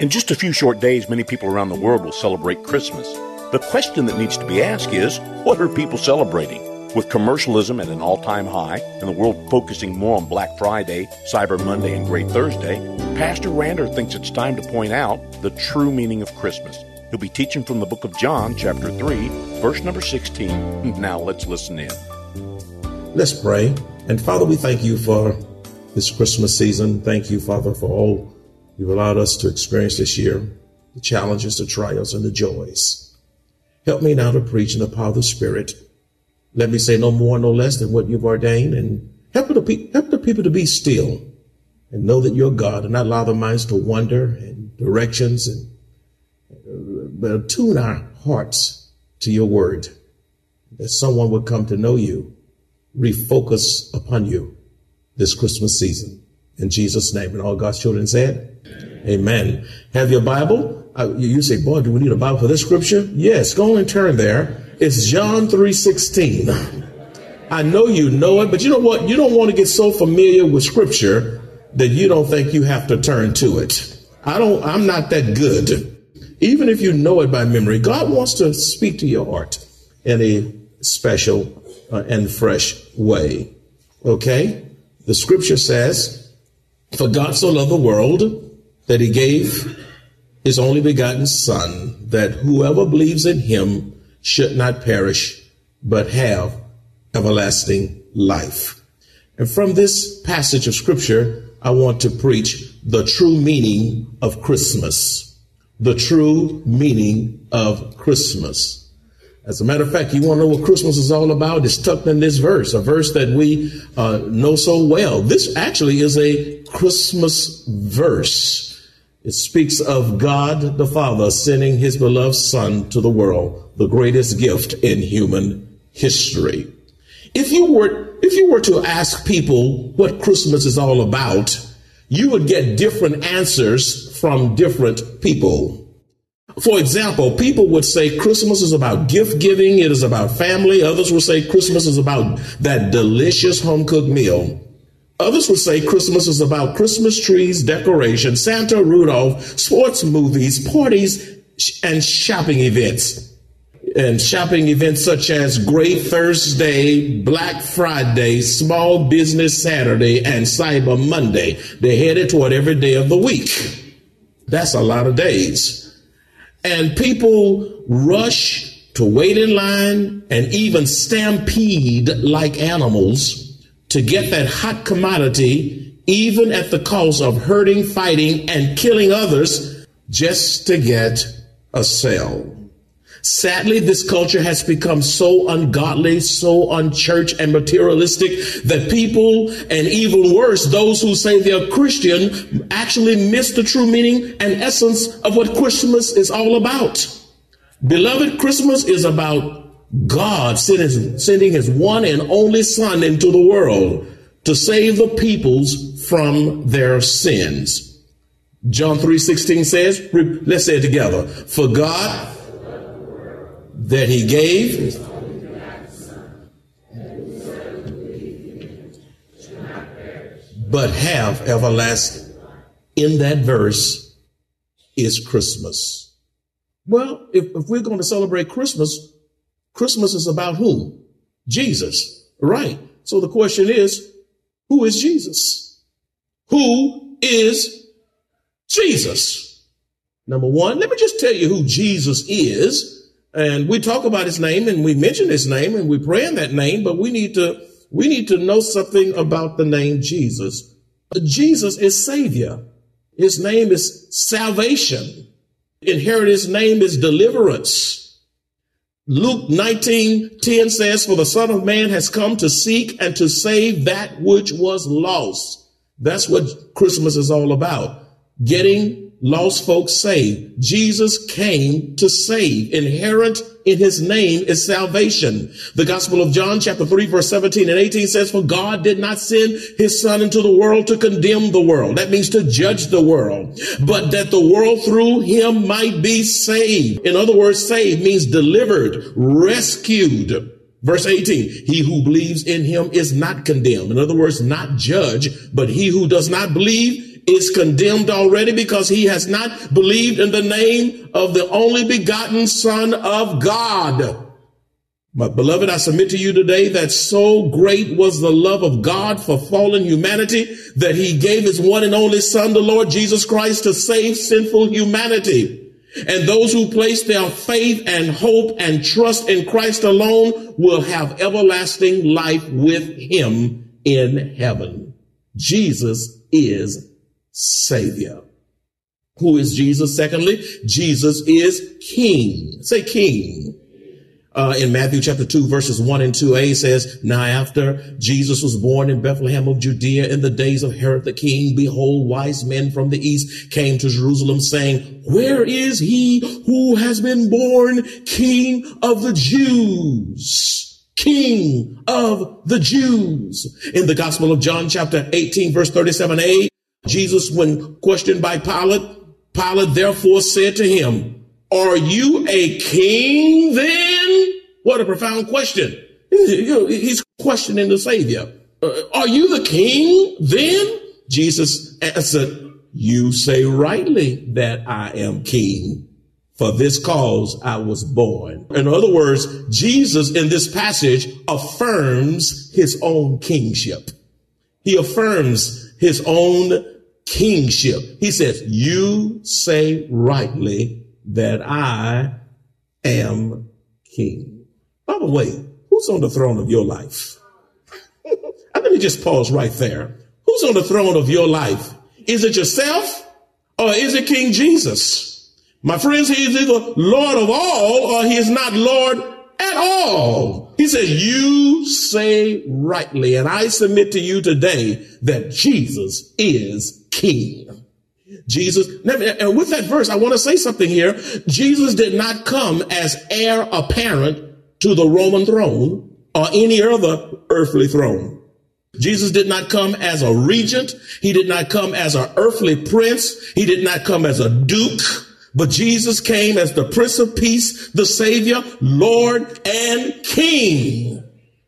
In just a few short days, many people around the world will celebrate Christmas. The question that needs to be asked is what are people celebrating? With commercialism at an all time high and the world focusing more on Black Friday, Cyber Monday, and Great Thursday, Pastor Rander thinks it's time to point out the true meaning of Christmas. He'll be teaching from the book of John, chapter 3, verse number 16. Now let's listen in. Let's pray. And Father, we thank you for this Christmas season. Thank you, Father, for all you've allowed us to experience this year the challenges, the trials, and the joys. Help me now to preach in the power of the Spirit. Let me say no more, no less than what you've ordained, and help the, pe- help the people to be still and know that you're God, and not allow their minds to wander in directions, and uh, but tune our hearts to your word, that someone would come to know you, refocus upon you this Christmas season. In Jesus' name, and all God's children said, Amen. Have your Bible? Uh, you say, boy, do we need a Bible for this scripture? Yes, go and turn there. It's John 3.16. I know you know it, but you know what? You don't want to get so familiar with scripture that you don't think you have to turn to it. I don't, I'm not that good. Even if you know it by memory, God wants to speak to your heart in a special uh, and fresh way. Okay? The scripture says, For God so loved the world that he gave his only begotten Son, that whoever believes in him should not perish, but have everlasting life. And from this passage of scripture, I want to preach the true meaning of Christmas. The true meaning of Christmas. As a matter of fact, you want to know what Christmas is all about? It's tucked in this verse, a verse that we uh, know so well. This actually is a Christmas verse. It speaks of God the Father sending his beloved Son to the world, the greatest gift in human history. If you were, if you were to ask people what Christmas is all about, you would get different answers from different people. For example, people would say Christmas is about gift giving, it is about family. Others would say Christmas is about that delicious home cooked meal. Others would say Christmas is about Christmas trees, decoration, Santa, Rudolph, sports movies, parties, and shopping events. And shopping events such as Great Thursday, Black Friday, Small Business Saturday, and Cyber Monday. They're headed toward every day of the week. That's a lot of days. And people rush to wait in line and even stampede like animals to get that hot commodity, even at the cost of hurting, fighting, and killing others just to get a sale. Sadly, this culture has become so ungodly, so unchurched and materialistic that people, and even worse, those who say they're Christian, actually miss the true meaning and essence of what Christmas is all about. Beloved, Christmas is about God sending his one and only Son into the world to save the peoples from their sins. John 3:16 says, let's say it together. For God that he gave but have everlasting. In that verse is Christmas. Well, if, if we're going to celebrate Christmas, Christmas is about whom? Jesus. Right. So the question is, who is Jesus? Who is Jesus? Number one, let me just tell you who Jesus is. And we talk about his name and we mention his name and we pray in that name, but we need to, we need to know something about the name Jesus. Jesus is Savior. His name is salvation. Inherit his name is deliverance. Luke 19 10 says, For the Son of Man has come to seek and to save that which was lost. That's what Christmas is all about. Getting lost folks saved. Jesus came to save. Inherent in his name is salvation. The Gospel of John chapter 3 verse 17 and 18 says, For God did not send his son into the world to condemn the world. That means to judge the world, but that the world through him might be saved. In other words, saved means delivered, rescued. Verse 18, he who believes in him is not condemned. In other words, not judged, but he who does not believe is condemned already because he has not believed in the name of the only begotten Son of God. But beloved, I submit to you today that so great was the love of God for fallen humanity that he gave his one and only son, the Lord Jesus Christ, to save sinful humanity. And those who place their faith and hope and trust in Christ alone will have everlasting life with him in heaven. Jesus is Savior. Who is Jesus? Secondly, Jesus is King. Say King. Uh, in Matthew chapter 2 verses 1 and 2a says, Now after Jesus was born in Bethlehem of Judea in the days of Herod the king, behold, wise men from the east came to Jerusalem saying, Where is he who has been born king of the Jews? King of the Jews. In the Gospel of John chapter 18 verse 37a, Jesus, when questioned by Pilate, Pilate therefore said to him, Are you a king then? What a profound question. He's questioning the Savior. Uh, are you the king then? Jesus answered, You say rightly that I am king. For this cause I was born. In other words, Jesus in this passage affirms his own kingship. He affirms his own kingship. He says, you say rightly that I am king. By the way, who's on the throne of your life? Let me just pause right there. Who's on the throne of your life? Is it yourself or is it King Jesus? My friends, he is either Lord of all or he is not Lord at all. He says, you say rightly. And I submit to you today that Jesus is king. Jesus, and with that verse, I want to say something here. Jesus did not come as heir apparent to the Roman throne or any other earthly throne. Jesus did not come as a regent. He did not come as an earthly prince. He did not come as a duke. But Jesus came as the Prince of Peace, the Savior, Lord, and King.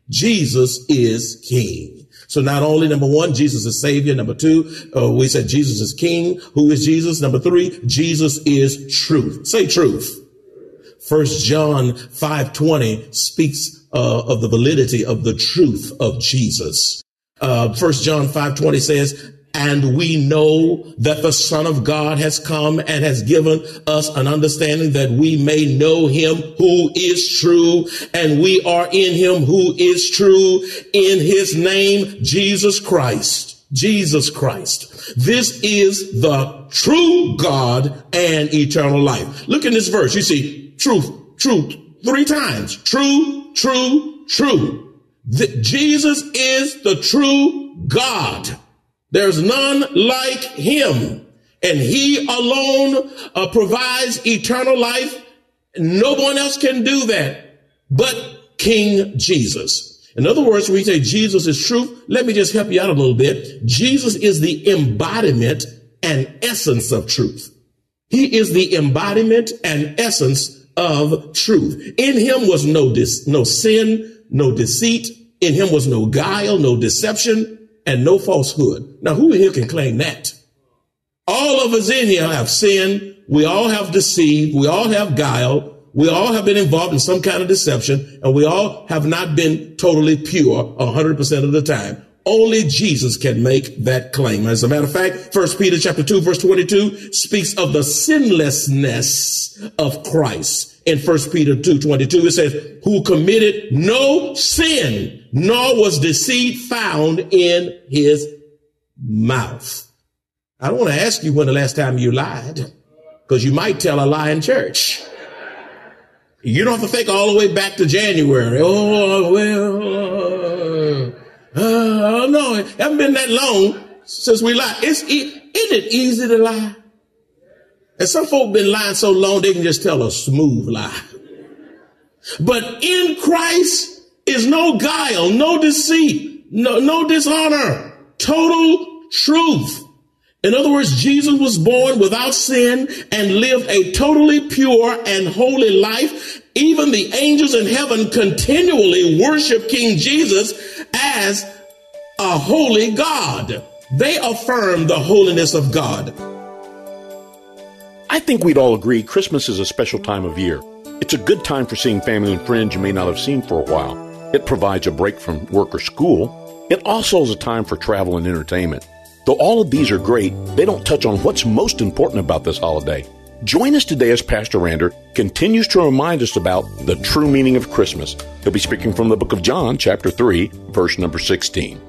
Jesus is King. So not only number one, Jesus is Savior. Number two, uh, we said Jesus is King. Who is Jesus? Number three, Jesus is truth. Say truth. First John 520 speaks uh, of the validity of the truth of Jesus. Uh, John 520 says, and we know that the Son of God has come and has given us an understanding that we may know him who is true. And we are in him who is true in his name, Jesus Christ. Jesus Christ. This is the true God and eternal life. Look in this verse. You see truth, truth, three times. True, true, true. The, Jesus is the true God. There's none like him. And he alone uh, provides eternal life. No one else can do that but King Jesus. In other words, when we say Jesus is truth, let me just help you out a little bit. Jesus is the embodiment and essence of truth. He is the embodiment and essence of truth. In him was no dis- no sin, no deceit. In him was no guile, no deception and no falsehood. Now, who here can claim that? All of us in here have sinned. We all have deceived. We all have guile. We all have been involved in some kind of deception and we all have not been totally pure 100% of the time. Only Jesus can make that claim. As a matter of fact, First Peter chapter 2 verse 22 speaks of the sinlessness of Christ. In First Peter 2 22 it says, who committed no sin, nor was deceit found in his mouth. I don't want to ask you when the last time you lied, because you might tell a lie in church. You don't have to think all the way back to January. Oh, well, uh, no, it hasn't been that long since we lied. It's, isn't it easy to lie? And some folk been lying so long they can just tell a smooth lie. But in Christ is no guile, no deceit, no, no dishonor, total truth. In other words, Jesus was born without sin and lived a totally pure and holy life. Even the angels in heaven continually worship King Jesus as a holy God. They affirm the holiness of God. I think we'd all agree Christmas is a special time of year. It's a good time for seeing family and friends you may not have seen for a while. It provides a break from work or school. It also is a time for travel and entertainment. Though all of these are great, they don't touch on what's most important about this holiday. Join us today as Pastor Rander continues to remind us about the true meaning of Christmas. He'll be speaking from the book of John, chapter 3, verse number 16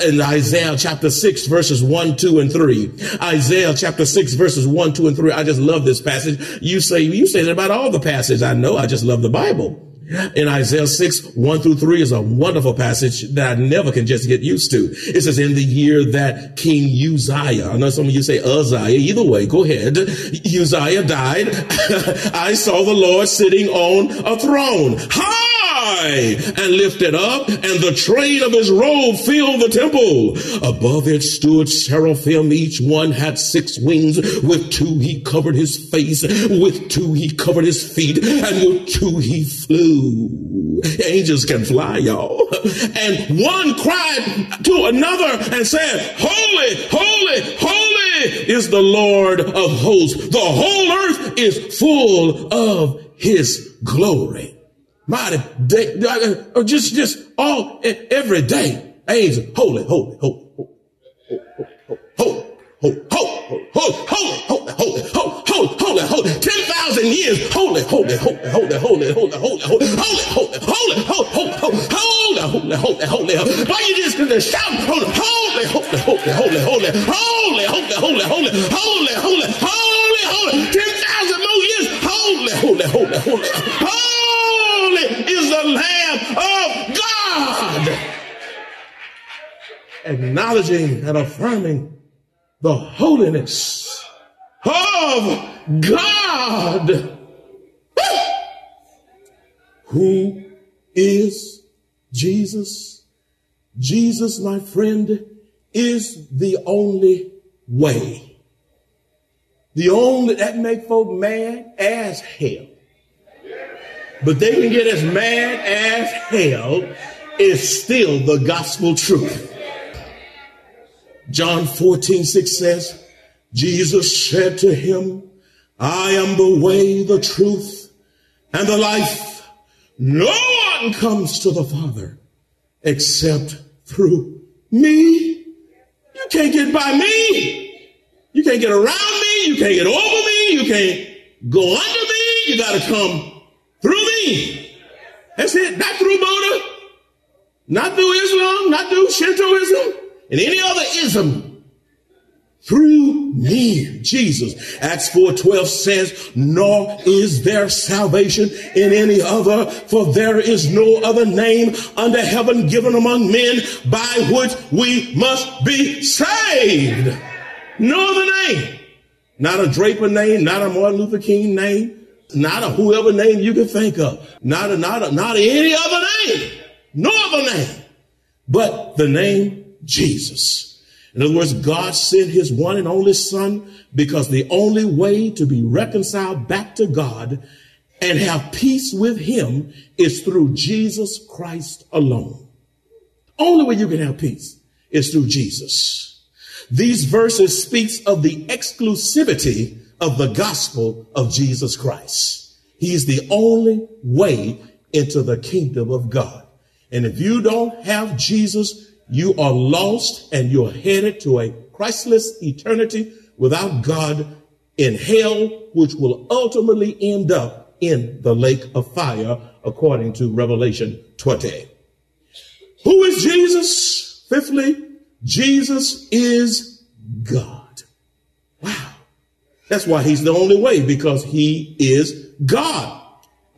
in Isaiah chapter 6 verses 1, 2, and 3. Isaiah chapter 6 verses 1, 2, and 3. I just love this passage. You say, you say that about all the passages. I know. I just love the Bible in Isaiah 6, 1 through 3 is a wonderful passage that I never can just get used to. It says, in the year that King Uzziah, I know some of you say Uzziah, either way, go ahead. Uzziah died. I saw the Lord sitting on a throne. High and lifted up, and the train of his robe filled the temple. Above it stood seraphim. Each one had six wings. With two he covered his face. With two he covered his feet. And with two he flew. Angels can fly, y'all. And one cried to another and said, Holy, holy, holy is the Lord of hosts. The whole earth is full of his glory. Mighty day, uh, just, just all, every day. Angels, holy, holy, holy, holy, holy, holy, holy, holy, holy, holy, holy, holy, holy, holy, 10,000 years, holy, holy, holy, holy, holy, holy, holy, holy, holy, holy, holy, holy, holy, holy, holy, holy, holy, why you just gonna shout, holy, holy, holy, holy, holy, holy, holy, holy, holy, holy, holy, holy, holy, holy, 10,000 more years, holy, holy, holy, holy, holy is the Lamb of God. Acknowledging and affirming the holiness of God. Who is Jesus? Jesus, my friend, is the only way. The only that make folk mad as hell. But they can get as mad as hell is still the gospel truth. John 14, 6 says, Jesus said to him, I am the way, the truth, and the life. No one comes to the Father except through me. You can't get by me. You can't get around me. You can't get over me. You can't go under me. You got to come through me. That's it. Not through Buddha, not through Islam, not through Shintoism, and any other ism through me, Jesus. Acts 4:12 says, "Nor is there salvation in any other, for there is no other name under heaven given among men by which we must be saved." No other name. Not a Draper name, not a Martin Luther King name, not a whoever name you can think of. Not a, not a, not any other name. No other name. But the name Jesus. In other words, God sent his one and only son because the only way to be reconciled back to God and have peace with him is through Jesus Christ alone. Only way you can have peace is through Jesus. These verses speaks of the exclusivity of the gospel of Jesus Christ. He is the only way into the kingdom of God. And if you don't have Jesus, you are lost and you're headed to a Christless eternity without God in hell, which will ultimately end up in the lake of fire, according to Revelation 20. Who is Jesus? Fifthly, Jesus is God. Wow. That's why he's the only way, because he is God.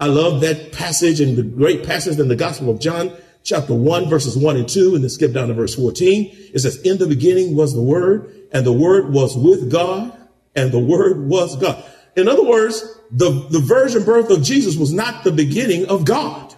I love that passage and the great passage in the Gospel of John, chapter 1, verses 1 and 2, and then skip down to verse 14. It says, In the beginning was the Word, and the Word was with God, and the Word was God. In other words, the, the virgin birth of Jesus was not the beginning of God.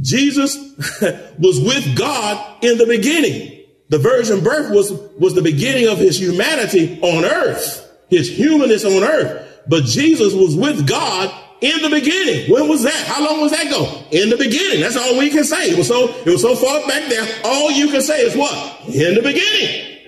Jesus was with God in the beginning. The virgin birth was, was the beginning of his humanity on earth, his humanness on earth. But Jesus was with God in the beginning. When was that? How long was that go? In the beginning. That's all we can say. It was so, it was so far back there. All you can say is what? In the beginning.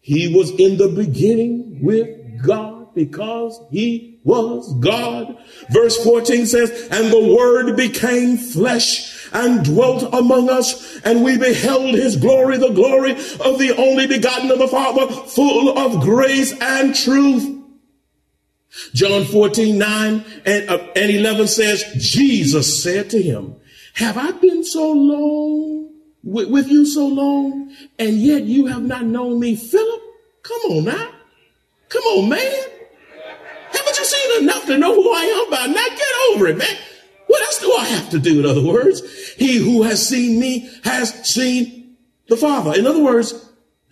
He was in the beginning with God because he was God. Verse 14 says, and the word became flesh and dwelt among us, and we beheld his glory, the glory of the only begotten of the Father, full of grace and truth. John 14, 9 and, uh, and 11 says, Jesus said to him, have I been so long with, with you so long, and yet you have not known me, Philip? Come on now. Come on, man. Haven't you seen enough to know who I am by now? Get over it, man. What else do I have to do? In other words, he who has seen me has seen the Father. In other words,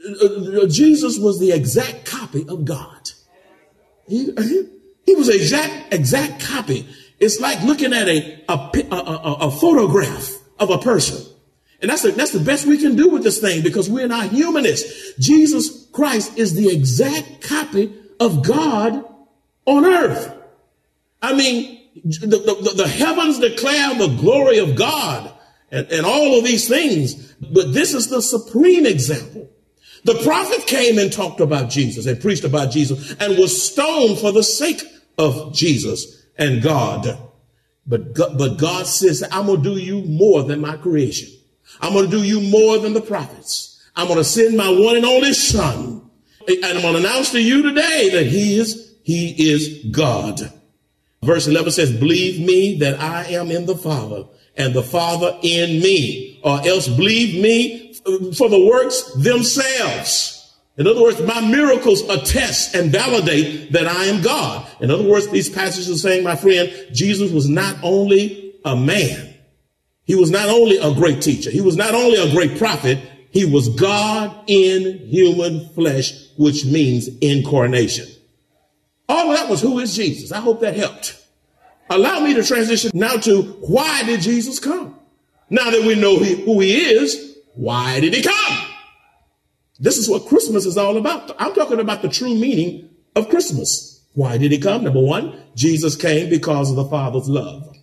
uh, uh, Jesus was the exact copy of God. He, he was exact, exact copy. It's like looking at a, a, a, a photograph of a person. And that's the, that's the best we can do with this thing because we're not humanists. Jesus Christ is the exact copy of God on earth. I mean, the, the, the heavens declare the glory of God and, and all of these things. But this is the supreme example. The prophet came and talked about Jesus and preached about Jesus and was stoned for the sake of Jesus and God. But God, but God says, I'm going to do you more than my creation. I'm going to do you more than the prophets. I'm going to send my one and only son. And I'm going to announce to you today that he is, he is God. Verse 11 says, believe me that I am in the Father and the Father in me, or else believe me for the works themselves. In other words, my miracles attest and validate that I am God. In other words, these passages are saying, my friend, Jesus was not only a man. He was not only a great teacher. He was not only a great prophet. He was God in human flesh, which means incarnation. All of that was who is Jesus. I hope that helped. Allow me to transition now to why did Jesus come? Now that we know who he is, why did he come? This is what Christmas is all about. I'm talking about the true meaning of Christmas. Why did he come? Number one, Jesus came because of the Father's love.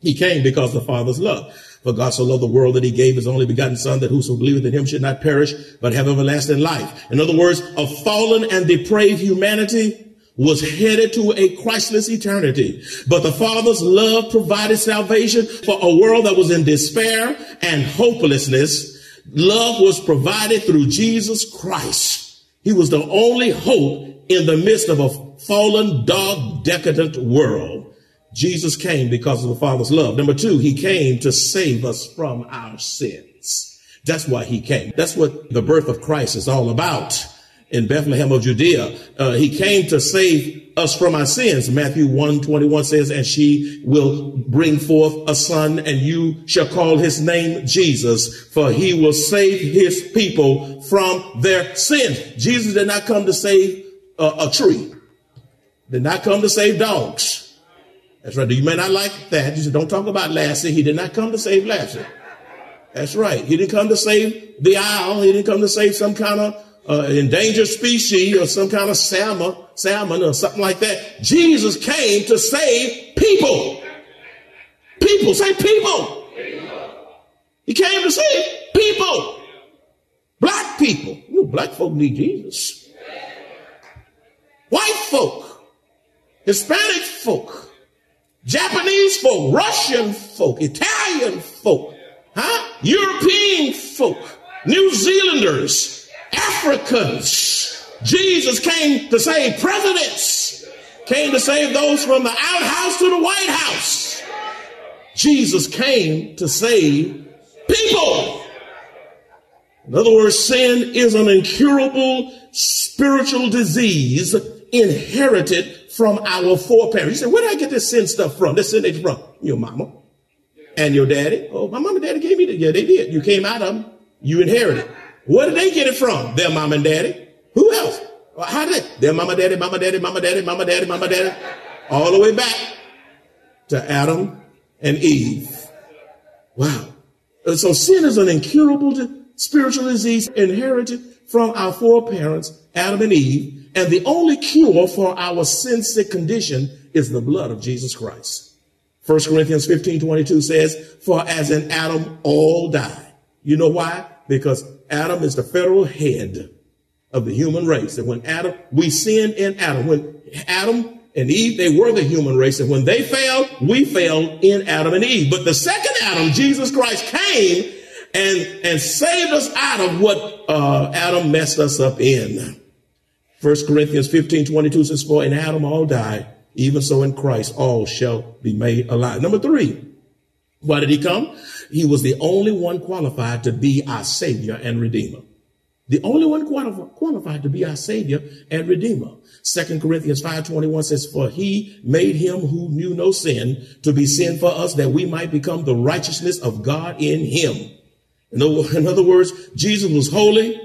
He came because of the Father's love. For God so loved the world that he gave his only begotten son that whoso believeth in him should not perish, but have everlasting life. In other words, a fallen and depraved humanity was headed to a Christless eternity. But the Father's love provided salvation for a world that was in despair and hopelessness. Love was provided through Jesus Christ. He was the only hope in the midst of a fallen, dark, decadent world. Jesus came because of the Father's love. Number two, he came to save us from our sins. That's why he came. That's what the birth of Christ is all about in Bethlehem of Judea. Uh, he came to save us from our sins. Matthew 1 21 says, and she will bring forth a son and you shall call his name Jesus for he will save his people from their sins. Jesus did not come to save a tree. Did not come to save dogs. That's right. You may not like that. You said, don't talk about Lassie. He did not come to save Lassie. That's right. He didn't come to save the owl. He didn't come to save some kind of uh, endangered species or some kind of salmon, salmon or something like that. Jesus came to save people. People, say people. He came to save people. Black people. You black folk need Jesus. White folk, Hispanic folk, Japanese folk, Russian folk, Italian folk, huh? European folk, New Zealanders, Africans. Jesus came to save presidents, came to save those from the outhouse to the White House. Jesus came to save people. In other words, sin is an incurable spiritual disease inherited from our foreparents. You say, where did I get this sin stuff from? This sin is from your mama and your daddy. Oh, my mom and daddy gave me that. Yeah, they did. You came out of them. You inherited. Where did they get it from? Their mom and daddy. Who else? How did they? Their mama, daddy, mama, daddy, mama, daddy, mama, daddy, mama, daddy. All the way back to Adam and Eve. Wow. So sin is an incurable spiritual disease inherited from our foreparents, Adam and Eve. And the only cure for our sin sick condition is the blood of Jesus Christ. 1 Corinthians 15 22 says, For as in Adam all die. You know why? Because Adam is the federal head of the human race. And when Adam, we sinned in Adam. When Adam and Eve, they were the human race. And when they failed, we failed in Adam and Eve. But the second Adam, Jesus Christ, came and, and saved us out of what uh, Adam messed us up in. First Corinthians 15, 22 says, For in Adam all die, even so in Christ all shall be made alive. Number three, why did he come? He was the only one qualified to be our Savior and Redeemer. The only one qualified to be our Savior and Redeemer. Second Corinthians 5.21 says, For he made him who knew no sin to be sin for us that we might become the righteousness of God in him. In other words, Jesus was holy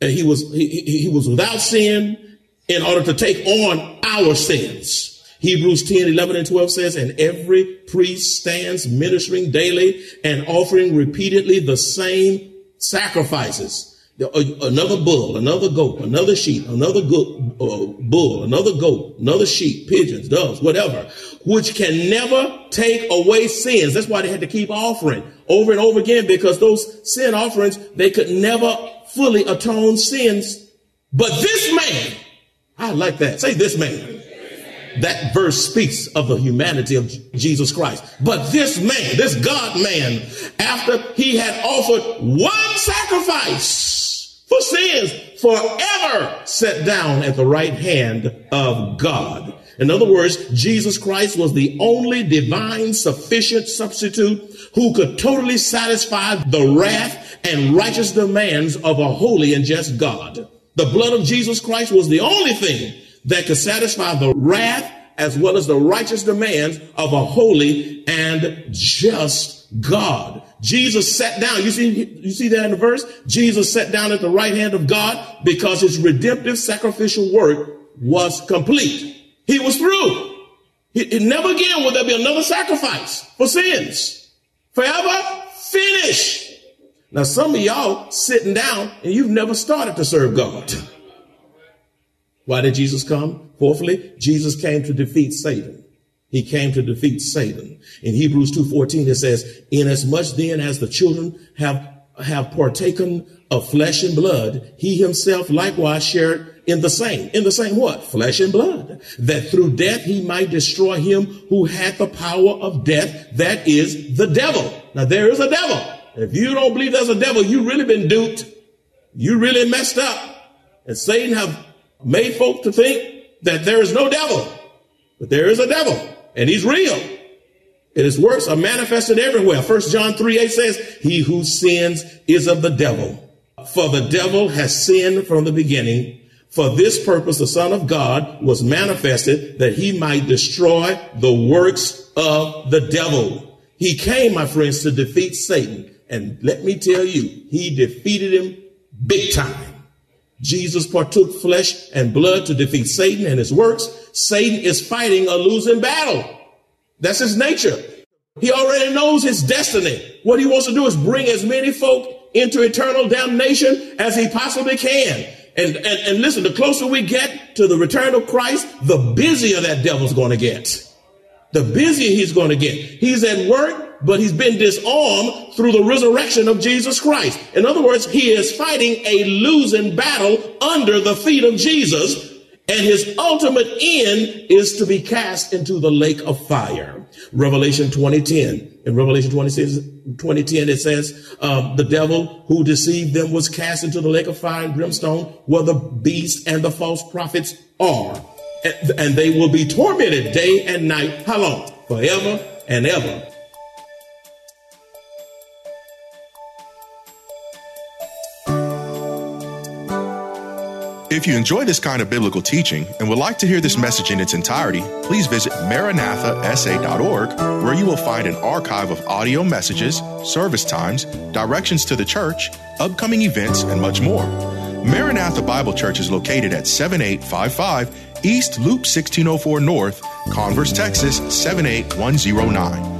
and he was, he, he was without sin in order to take on our sins. Hebrews 10, 11 and 12 says, and every priest stands ministering daily and offering repeatedly the same sacrifices another bull, another goat, another sheep, another go- uh, bull, another goat, another sheep, pigeons, doves, whatever, which can never take away sins. That's why they had to keep offering over and over again because those sin offerings, they could never fully atone sins. But this man, I like that. Say this man. That verse speaks of the humanity of Jesus Christ. But this man, this God man, after he had offered one sacrifice, for sins forever set down at the right hand of God. In other words, Jesus Christ was the only divine sufficient substitute who could totally satisfy the wrath and righteous demands of a holy and just God. The blood of Jesus Christ was the only thing that could satisfy the wrath as well as the righteous demands of a holy and just God. Jesus sat down. You see, you see that in the verse? Jesus sat down at the right hand of God because his redemptive sacrificial work was complete. He was through. He, never again will there be another sacrifice for sins. Forever finished. Now, some of y'all sitting down and you've never started to serve God. Why did Jesus come? Fourthly, Jesus came to defeat Satan. He came to defeat Satan. In Hebrews 2.14, it says, Inasmuch then as the children have, have partaken of flesh and blood, he himself likewise shared in the same. In the same what? Flesh and blood. That through death he might destroy him who had the power of death, that is the devil. Now there is a devil. If you don't believe there's a devil, you really been duped. You really messed up. And Satan have made folk to think that there is no devil. But there is a devil and he's real. And his works are manifested everywhere. First John 3 8 says, He who sins is of the devil. For the devil has sinned from the beginning. For this purpose, the Son of God was manifested that he might destroy the works of the devil. He came, my friends, to defeat Satan. And let me tell you, he defeated him big time. Jesus partook flesh and blood to defeat Satan and his works. Satan is fighting a losing battle. That's his nature. He already knows his destiny. What he wants to do is bring as many folk into eternal damnation as he possibly can. And, and, and listen, the closer we get to the return of Christ, the busier that devil's going to get. The busier he's going to get. He's at work but he's been disarmed through the resurrection of Jesus Christ. In other words, he is fighting a losing battle under the feet of Jesus, and his ultimate end is to be cast into the lake of fire. Revelation 2010. In Revelation 26, 2010, it says, um, the devil who deceived them was cast into the lake of fire and brimstone where the beast and the false prophets are. And, and they will be tormented day and night. How long? Forever and ever. If you enjoy this kind of biblical teaching and would like to hear this message in its entirety, please visit maranathasa.org, where you will find an archive of audio messages, service times, directions to the church, upcoming events, and much more. Maranatha Bible Church is located at 7855 East Loop 1604 North, Converse, Texas 78109.